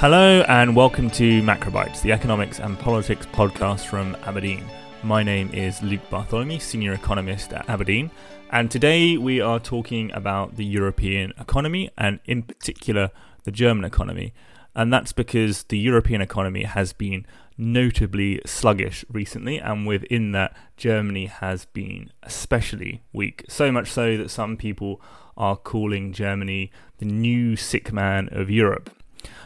Hello and welcome to Macrobytes, the economics and politics podcast from Aberdeen. My name is Luke Bartholomew, senior economist at Aberdeen, and today we are talking about the European economy and, in particular, the German economy. And that's because the European economy has been notably sluggish recently, and within that, Germany has been especially weak. So much so that some people are calling Germany the new sick man of Europe.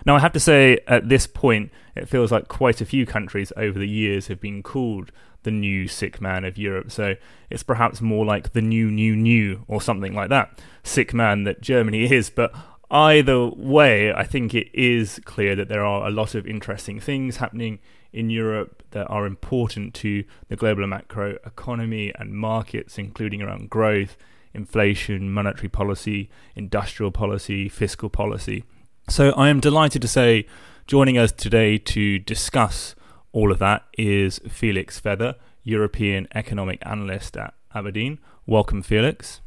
Now, I have to say, at this point, it feels like quite a few countries over the years have been called the new sick man of Europe. So it's perhaps more like the new, new, new, or something like that. Sick man that Germany is. But either way, I think it is clear that there are a lot of interesting things happening in Europe that are important to the global macro economy and markets, including around growth, inflation, monetary policy, industrial policy, fiscal policy. So I am delighted to say joining us today to discuss all of that is Felix Feather, European economic analyst at Aberdeen. Welcome, Felix.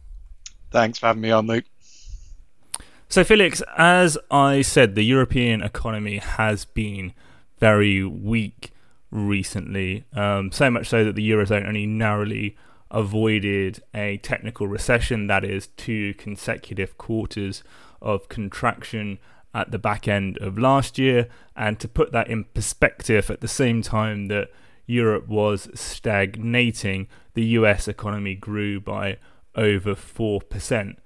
Thanks for having me on, Luke. So, Felix, as I said, the European economy has been very weak recently, um, so much so that the Eurozone only narrowly avoided a technical recession, that is, two consecutive quarters of contraction at the back end of last year. And to put that in perspective, at the same time that Europe was stagnating, the US economy grew by over 4%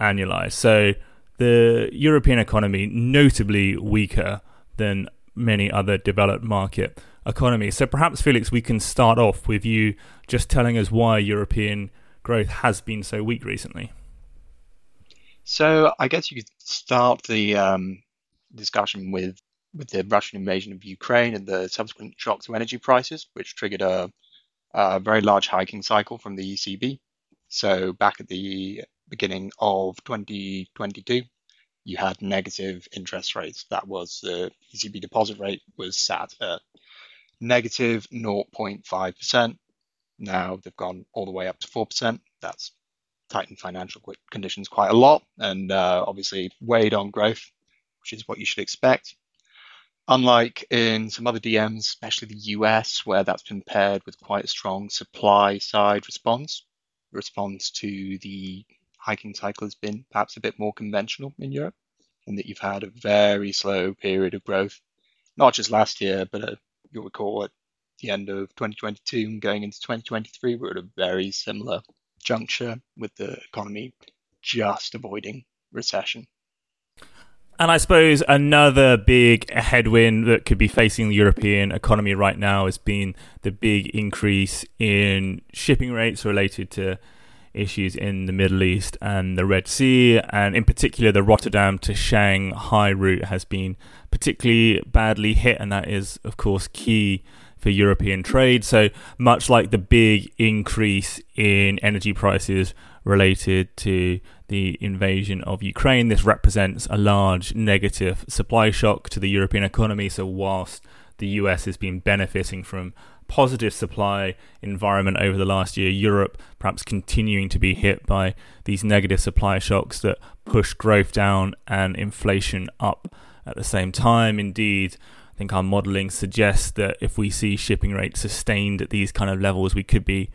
annualized. So the European economy notably weaker than many other developed market economies. So perhaps Felix we can start off with you just telling us why European growth has been so weak recently. So I guess you could start the um, discussion with with the Russian invasion of Ukraine and the subsequent shock to energy prices, which triggered a, a very large hiking cycle from the ECB. So back at the beginning of 2022, you had negative interest rates. That was the ECB deposit rate was sat at negative 0.5%. Now they've gone all the way up to 4%. That's tightened financial conditions quite a lot and uh, obviously weighed on growth, which is what you should expect. Unlike in some other DMs, especially the US, where that's been paired with quite a strong supply side response, response to the hiking cycle has been perhaps a bit more conventional in Europe, in that you've had a very slow period of growth, not just last year, but uh, you'll recall at the end of 2022 and going into 2023, we're at a very similar juncture with the economy just avoiding recession. And I suppose another big headwind that could be facing the European economy right now has been the big increase in shipping rates related to issues in the Middle East and the Red Sea, and in particular, the Rotterdam to Shanghai route has been particularly badly hit, and that is, of course, key for European trade. So much like the big increase in energy prices related to the invasion of Ukraine, this represents a large negative supply shock to the European economy. So whilst the US has been benefiting from positive supply environment over the last year, Europe perhaps continuing to be hit by these negative supply shocks that push growth down and inflation up at the same time. Indeed, think our modelling suggests that if we see shipping rates sustained at these kind of levels, we could be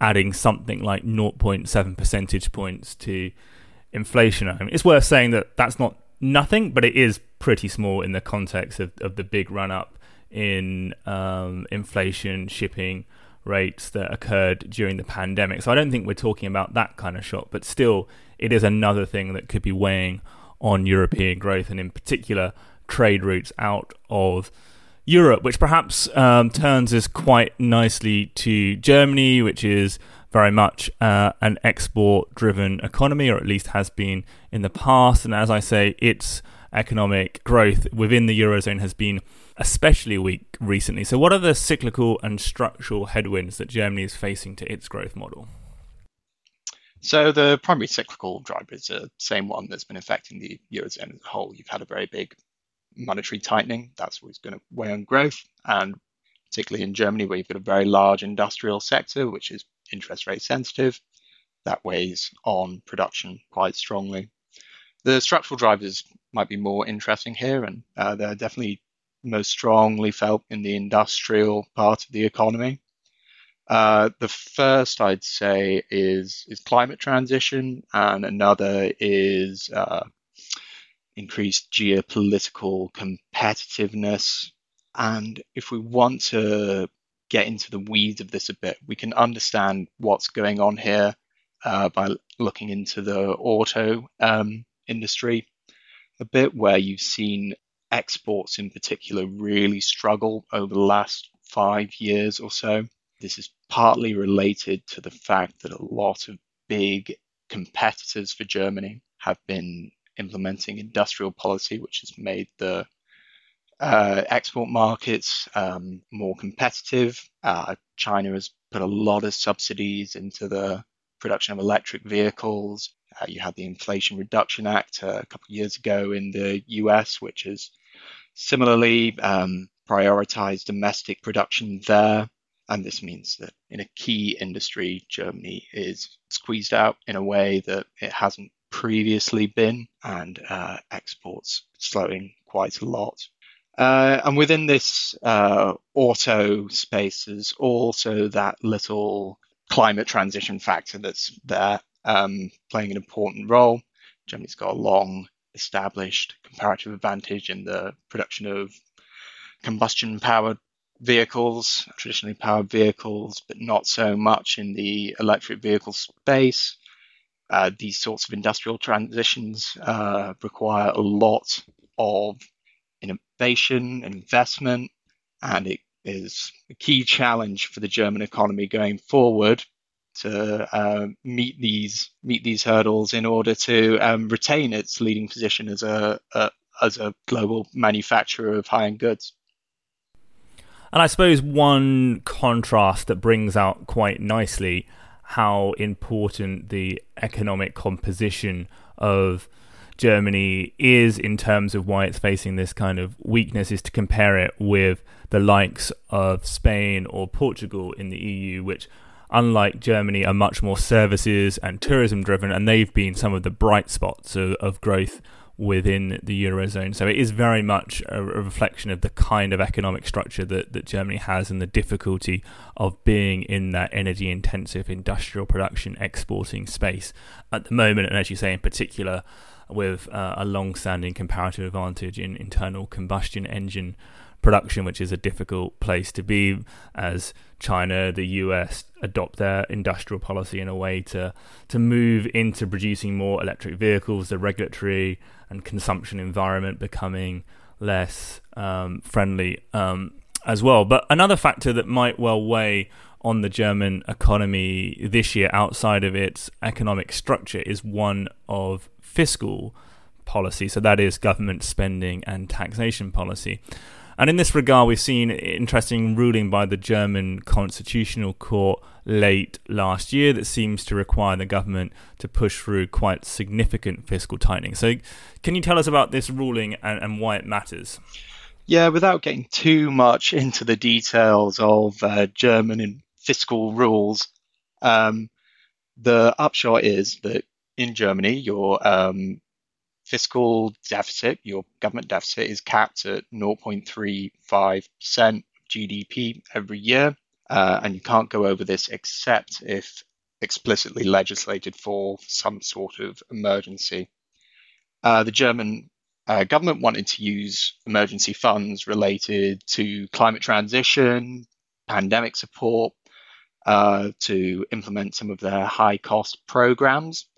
adding something like 0.7 percentage points to inflation. I mean, it's worth saying that that's not nothing, but it is pretty small in the context of, of the big run up in um, inflation, shipping rates that occurred during the pandemic. So I don't think we're talking about that kind of shock, but still, it is another thing that could be weighing on European growth and, in particular, trade routes out of Europe, which perhaps um, turns us quite nicely to Germany, which is very much uh, an export driven economy, or at least has been in the past. And as I say, its economic growth within the Eurozone has been especially weak recently. So, what are the cyclical and structural headwinds that Germany is facing to its growth model? So, the primary cyclical driver is the same one that's been affecting the Eurozone as a whole. You've had a very big monetary tightening. That's always going to weigh on growth. And particularly in Germany, where you've got a very large industrial sector, which is interest rate sensitive, that weighs on production quite strongly. The structural drivers might be more interesting here, and uh, they're definitely most strongly felt in the industrial part of the economy. Uh, the first I'd say is is climate transition, and another is uh, increased geopolitical competitiveness. And if we want to get into the weeds of this a bit, we can understand what's going on here uh, by looking into the auto um, industry a bit, where you've seen exports in particular really struggle over the last five years or so. This is partly related to the fact that a lot of big competitors for Germany have been implementing industrial policy, which has made the uh, export markets um, more competitive. Uh, China has put a lot of subsidies into the production of electric vehicles. Uh, you had the Inflation Reduction Act uh, a couple of years ago in the US, which has similarly um, prioritized domestic production there. And this means that in a key industry, Germany is squeezed out in a way that it hasn't previously been, and uh, exports slowing quite a lot. Uh, and within this uh, auto space, there's also that little climate transition factor that's there um, playing an important role. Germany's got a long established comparative advantage in the production of combustion powered vehicles, traditionally powered vehicles, but not so much in the electric vehicle space. Uh, these sorts of industrial transitions uh, require a lot of innovation and investment, and it is a key challenge for the German economy going forward to uh, meet these meet these hurdles in order to um, retain its leading position as a, a as a global manufacturer of high end goods. And I suppose one contrast that brings out quite nicely how important the economic composition of Germany is in terms of why it's facing this kind of weakness is to compare it with the likes of Spain or Portugal in the EU, which, unlike Germany, are much more services and tourism driven, and they've been some of the bright spots of, of growth within the eurozone. So it is very much a, reflection of the kind of economic structure that, that Germany has and the difficulty of being in that energy intensive industrial production exporting space at the moment. And as you say, in particular, with uh, a long standing comparative advantage in internal combustion engine production, which is a difficult place to be as China, the US adopt their industrial policy in a way to to move into producing more electric vehicles, the regulatory and consumption environment becoming less um, friendly um, as well. But another factor that might well weigh on the German economy this year, outside of its economic structure, is one of fiscal policy. So that is government spending and taxation policy. And in this regard, we've seen interesting ruling by the German Constitutional Court late last year that seems to require the government to push through quite significant fiscal tightening. So, can you tell us about this ruling and, and why it matters? Yeah, without getting too much into the details of uh, German fiscal rules, um, the upshot is that in Germany, your um, fiscal deficit, your government deficit, is capped at 0.35% GDP every year. Uh, and you can't go over this except if explicitly legislated for some sort of emergency. Uh, the German uh, government wanted to use emergency funds related to climate transition, pandemic support, uh, to implement some of their high cost programs.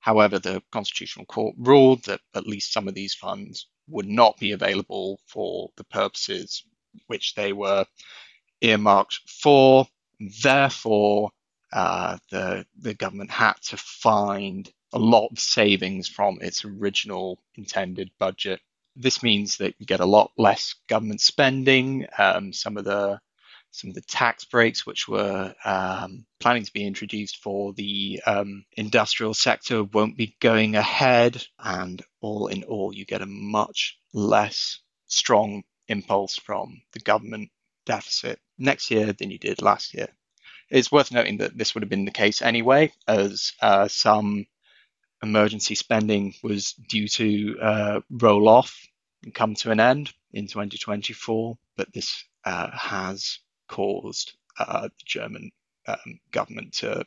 However, the Constitutional Court ruled that at least some of these funds would not be available for the purposes which they were earmarked for. Therefore, uh, the the government had to find a lot of savings from its original intended budget. This means that you get a lot less government spending. Um, some of the some of the tax breaks which were um, planning to be introduced for the um, industrial sector won't be going ahead. And all in all, you get a much less strong impulse from the government deficit next year than you did last year. It's worth noting that this would have been the case anyway, as uh, some emergency spending was due to uh, roll off and come to an end in 2024, but this uh, has caused uh, the German um, government to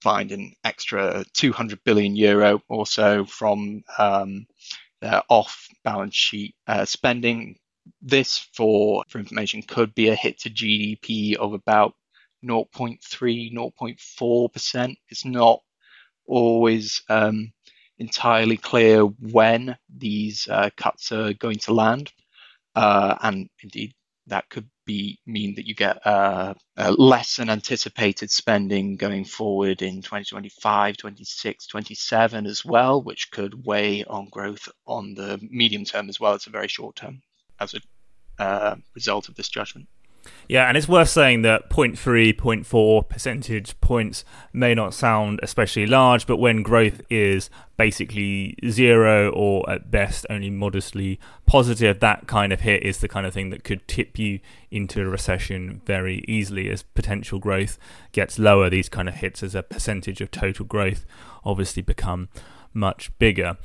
find an extra 200 billion euro or so from um, their off balance sheet uh, spending. This, for, for information, could be a hit to GDP of about 0.3, 0.4%. It's not always um, entirely clear when these uh, cuts are going to land. Uh, and indeed, that could be mean that you get uh, uh, less than anticipated spending going forward in 2025, 26, 27 as well, which could weigh on growth on the medium term as well as a very short term as a uh, result of this judgment. Yeah, and it's worth saying that 0.3, 0.4 percentage points may not sound especially large, but when growth is basically zero or at best only modestly positive, that kind of hit is the kind of thing that could tip you into a recession very easily as potential growth gets lower. These kind of hits as a percentage of total growth obviously become much bigger.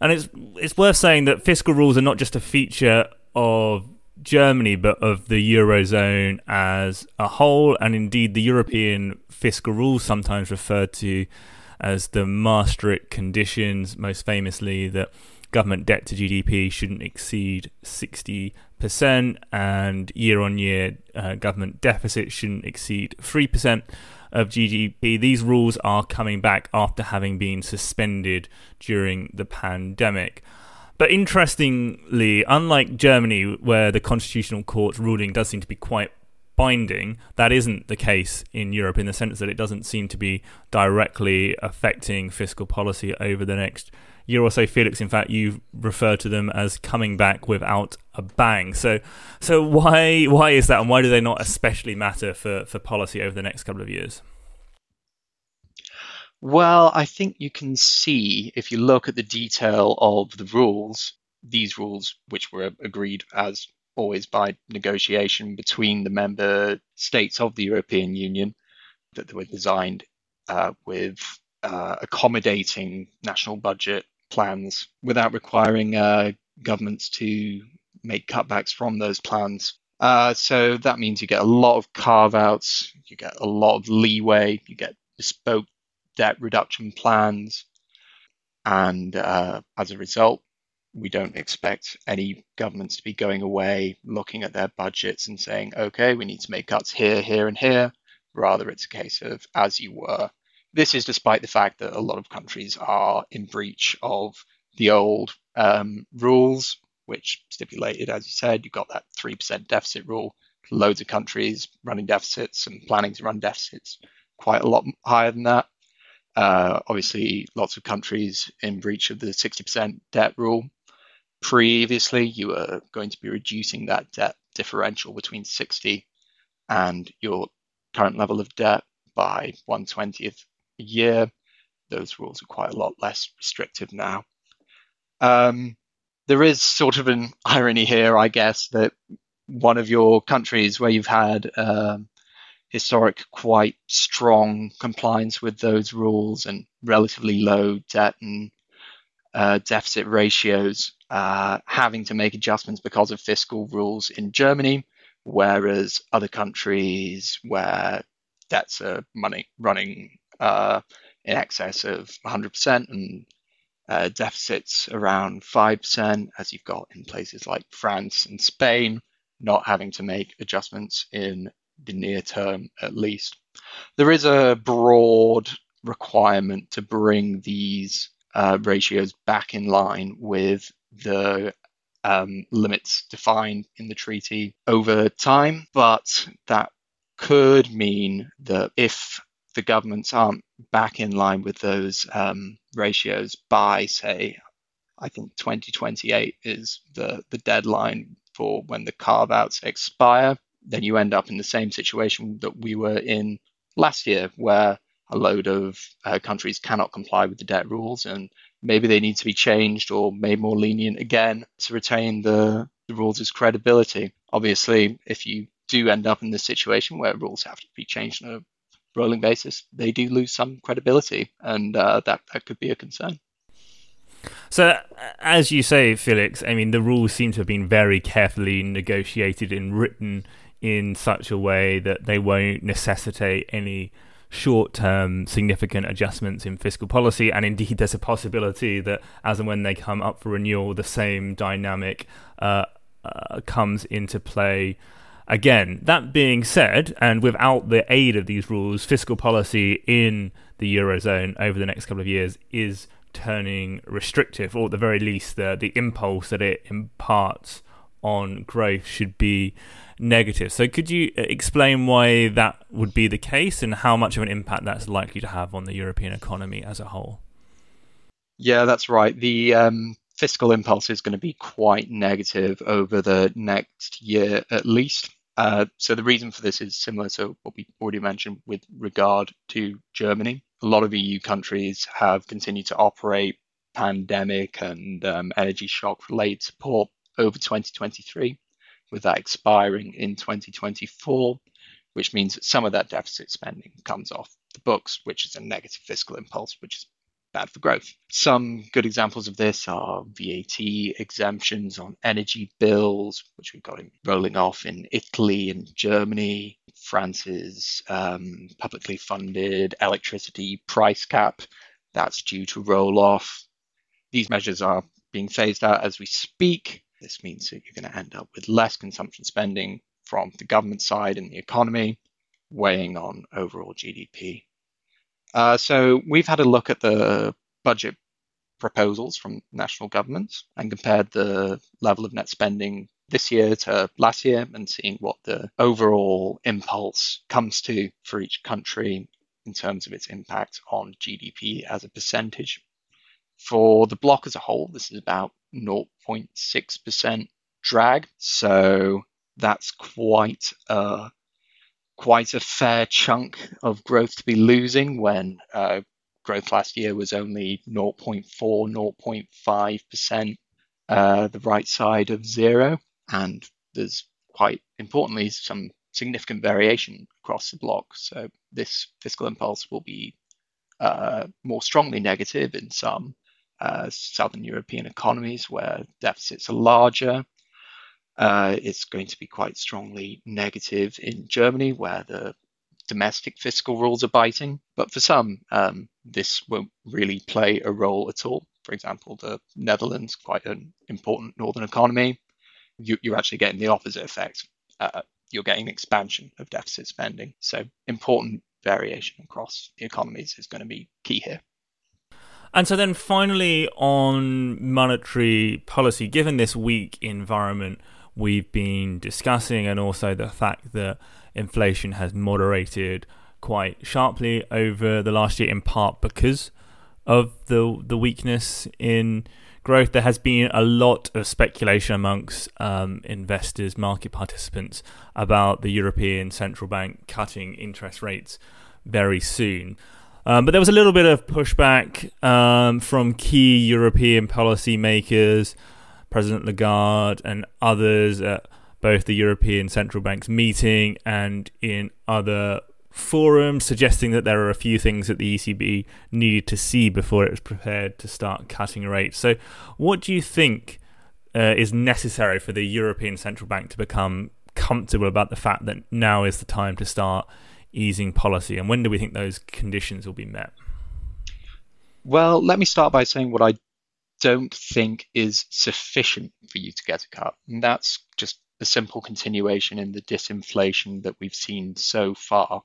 And it's it's worth saying that fiscal rules are not just a feature of Germany, but of the Eurozone as a whole, and indeed the European fiscal rules, sometimes referred to as the Maastricht conditions, most famously that government debt to GDP shouldn't exceed 60%, and year on year government deficit shouldn't exceed 3% of GDP. These rules are coming back after having been suspended during the pandemic. But interestingly, unlike Germany, where the Constitutional Court's ruling does seem to be quite binding, that isn't the case in Europe in the sense that it doesn't seem to be directly affecting fiscal policy over the next year or so. Felix, in fact, you refer to them as coming back without a bang. So, so why why is that, and why do they not especially matter for, for policy over the next couple of years? Well, I think you can see if you look at the detail of the rules, these rules, which were agreed as always by negotiation between the member states of the European Union, that they were designed uh, with uh, accommodating national budget plans without requiring uh, governments to make cutbacks from those plans. Uh, so that means you get a lot of carve outs, you get a lot of leeway, you get bespoke debt reduction plans. And uh, as a result, we don't expect any governments to be going away looking at their budgets and saying, okay, we need to make cuts here, here, and here. Rather, it's a case of as you were. This is despite the fact that a lot of countries are in breach of the old um, rules, which stipulated, as you said, you've got that 3% deficit rule. Loads of countries running deficits and planning to run deficits quite a lot higher than that. Uh, obviously, lots of countries in breach of the 60% debt rule. Previously, you were going to be reducing that debt differential between 60 and your current level of debt by 120th a year. Those rules are quite a lot less restrictive now. Um, there is sort of an irony here, I guess, that one of your countries where you've had um, historic, quite strong compliance with those rules and relatively low debt and uh, deficit ratios, uh, having to make adjustments because of fiscal rules in Germany, whereas other countries where debts are money, running uh, in excess of 100% and uh, deficits around 5%, as you've got in places like France and Spain, not having to make adjustments in the near term at least. There is a broad requirement to bring these uh, ratios back in line with the um, limits defined in the treaty over time, but that could mean that if the governments aren't back in line with those um, ratios by, say, I think 2028 is the, the deadline for when the carve outs expire then you end up in the same situation that we were in last year, where a load of uh, countries cannot comply with the debt rules, and maybe they need to be changed or made more lenient again to retain the, the rules' credibility. Obviously, if you do end up in this situation where rules have to be changed on a rolling basis, they do lose some credibility, and uh, that that could be a concern. So, as you say, Felix, I mean, the rules seem to have been very carefully negotiated and written in such a way that they won't necessitate any short term significant adjustments in fiscal policy. And indeed, there's a possibility that as and when they come up for renewal, the same dynamic uh, uh, comes into play again. That being said, and without the aid of these rules, fiscal policy in the Eurozone over the next couple of years is turning restrictive, or at the very least, the, the impulse that it imparts on growth should be negative. So, could you uh, explain why that would be the case and how much of an impact that's likely to have on the European economy as a whole? Yeah, that's right. The um, fiscal impulse is going to be quite negative over the next year at least. Uh, so, the reason for this is similar to what we already mentioned with regard to Germany. A lot of EU countries have continued to operate pandemic and um, energy shock related support over 2023 with that expiring in 2024, which means that some of that deficit spending comes off the books, which is a negative fiscal impulse, which is bad for growth. Some good examples of this are VAT exemptions on energy bills, which we've got rolling off in Italy and Germany. France's um, publicly funded electricity price cap, that's due to roll off. These measures are being phased out as we speak. This means that you're going to end up with less consumption spending from the government side in the economy, weighing on overall GDP. Uh, so we've had a look at the budget proposals from national governments and compared the level of net spending this year to last year and seeing what the overall impulse comes to for each country in terms of its impact on GDP as a percentage. For the block as a whole, this is about 0.6% drag. So that's quite a, quite a fair chunk of growth to be losing when uh, growth last year was only 0.4, 0.5%, uh, the right side of zero. And there's quite importantly some significant variation across the block. So this fiscal impulse will be uh, more strongly negative in some uh, Southern European economies where deficits are larger. Uh, it's going to be quite strongly negative in Germany where the domestic fiscal rules are biting. But for some, um, this won't really play a role at all. For example, the Netherlands, quite an important northern economy, you, are actually getting the opposite effect. Uh, you're getting expansion of deficit spending. So important variation across the economies is going to be key here. And so then finally on monetary policy, given this weak environment we've been discussing and also the fact that inflation has moderated quite sharply over the last year in part because of the the weakness in growth there has been a lot of speculation amongst um, investors market participants about the European Central Bank cutting interest rates very soon um, but there was a little bit of pushback um, from key European policymakers, President Lagarde and others at both the European Central Bank's meeting and in other forums, suggesting that there are a few things that the ECB needed to see before it was prepared to start cutting rates. So, what do you think uh, is necessary for the European Central Bank to become comfortable about the fact that now is the time to start? Easing policy, and when do we think those conditions will be met? Well, let me start by saying what I don't think is sufficient for you to get a cut, and that's just a simple continuation in the disinflation that we've seen so far.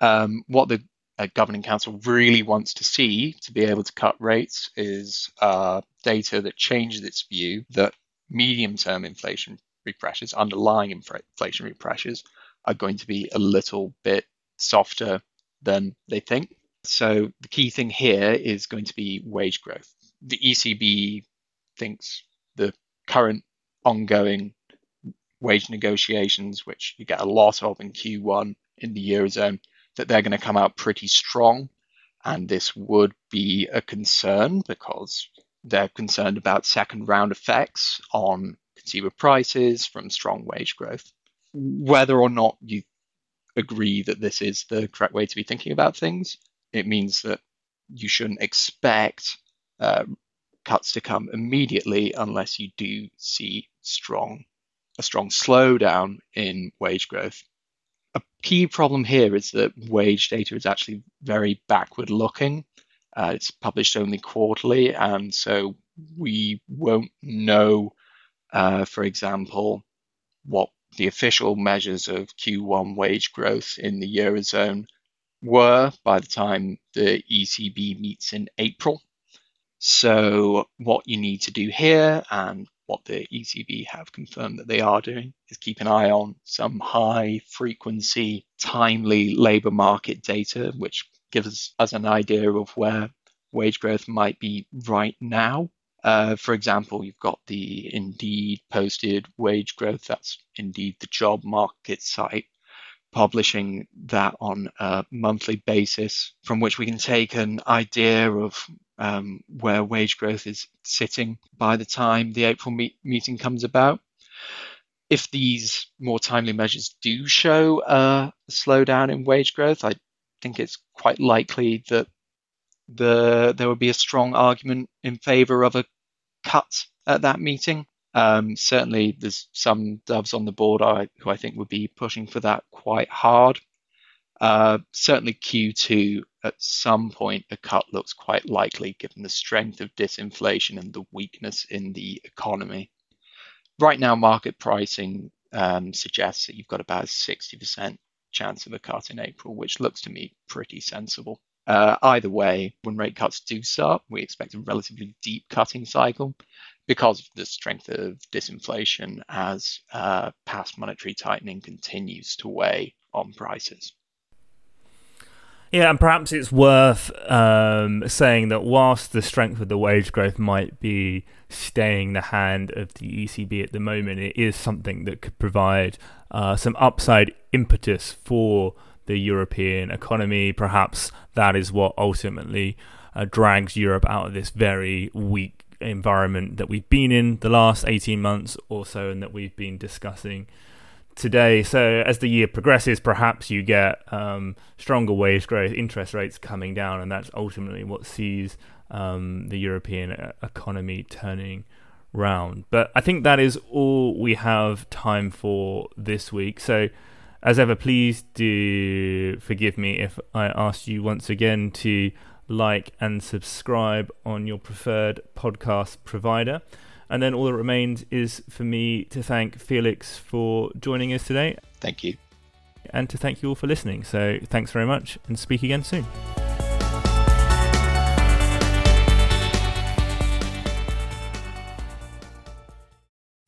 Um, what the uh, governing council really wants to see to be able to cut rates is uh, data that changes its view that medium-term inflation pressures, underlying inflationary pressures, are going to be a little bit softer than they think. So the key thing here is going to be wage growth. The ECB thinks the current ongoing wage negotiations, which you get a lot of in Q1 in the Eurozone, that they're going to come out pretty strong. And this would be a concern because they're concerned about second round effects on consumer prices from strong wage growth whether or not you agree that this is the correct way to be thinking about things, it means that you shouldn't expect uh, cuts to come immediately unless you do see strong a strong slowdown in wage growth. A key problem here is that wage data is actually very backward looking. Uh, it's published only quarterly, and so we won't know, uh, for example, what the official measures of Q1 wage growth in the Eurozone were by the time the ECB meets in April. So, what you need to do here, and what the ECB have confirmed that they are doing, is keep an eye on some high frequency, timely labour market data, which gives us an idea of where wage growth might be right now. Uh, for example, you've got the Indeed posted wage growth. That's Indeed, the job market site, publishing that on a monthly basis, from which we can take an idea of um, where wage growth is sitting by the time the April meet- meeting comes about. If these more timely measures do show a slowdown in wage growth, I think it's quite likely that the there would be a strong argument in favour of a cut at that meeting. Um, certainly, there's some doves on the board I, who I think would be pushing for that quite hard. Uh, certainly, Q2 at some point a cut looks quite likely given the strength of disinflation and the weakness in the economy. Right now, market pricing um, suggests that you've got about a 60% chance of a cut in April, which looks to me pretty sensible. Uh, either way, when rate cuts do start, we expect a relatively deep cutting cycle because of the strength of disinflation as uh, past monetary tightening continues to weigh on prices. Yeah, and perhaps it's worth um, saying that whilst the strength of the wage growth might be staying the hand of the ECB at the moment, it is something that could provide uh, some upside impetus for the European economy. Perhaps that is what ultimately uh, drags Europe out of this very weak environment that we've been in the last 18 months or so and that we've been discussing today. So, as the year progresses, perhaps you get um, stronger wage growth, interest rates coming down, and that's ultimately what sees um, the European uh, economy turning round. But I think that is all we have time for this week. So, as ever, please do forgive me if I ask you once again to like and subscribe on your preferred podcast provider. And then all that remains is for me to thank Felix for joining us today. Thank you. And to thank you all for listening. So thanks very much and speak again soon.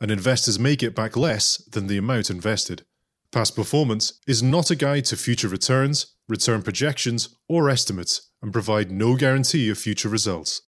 and investors may get back less than the amount invested. Past performance is not a guide to future returns, return projections, or estimates, and provide no guarantee of future results.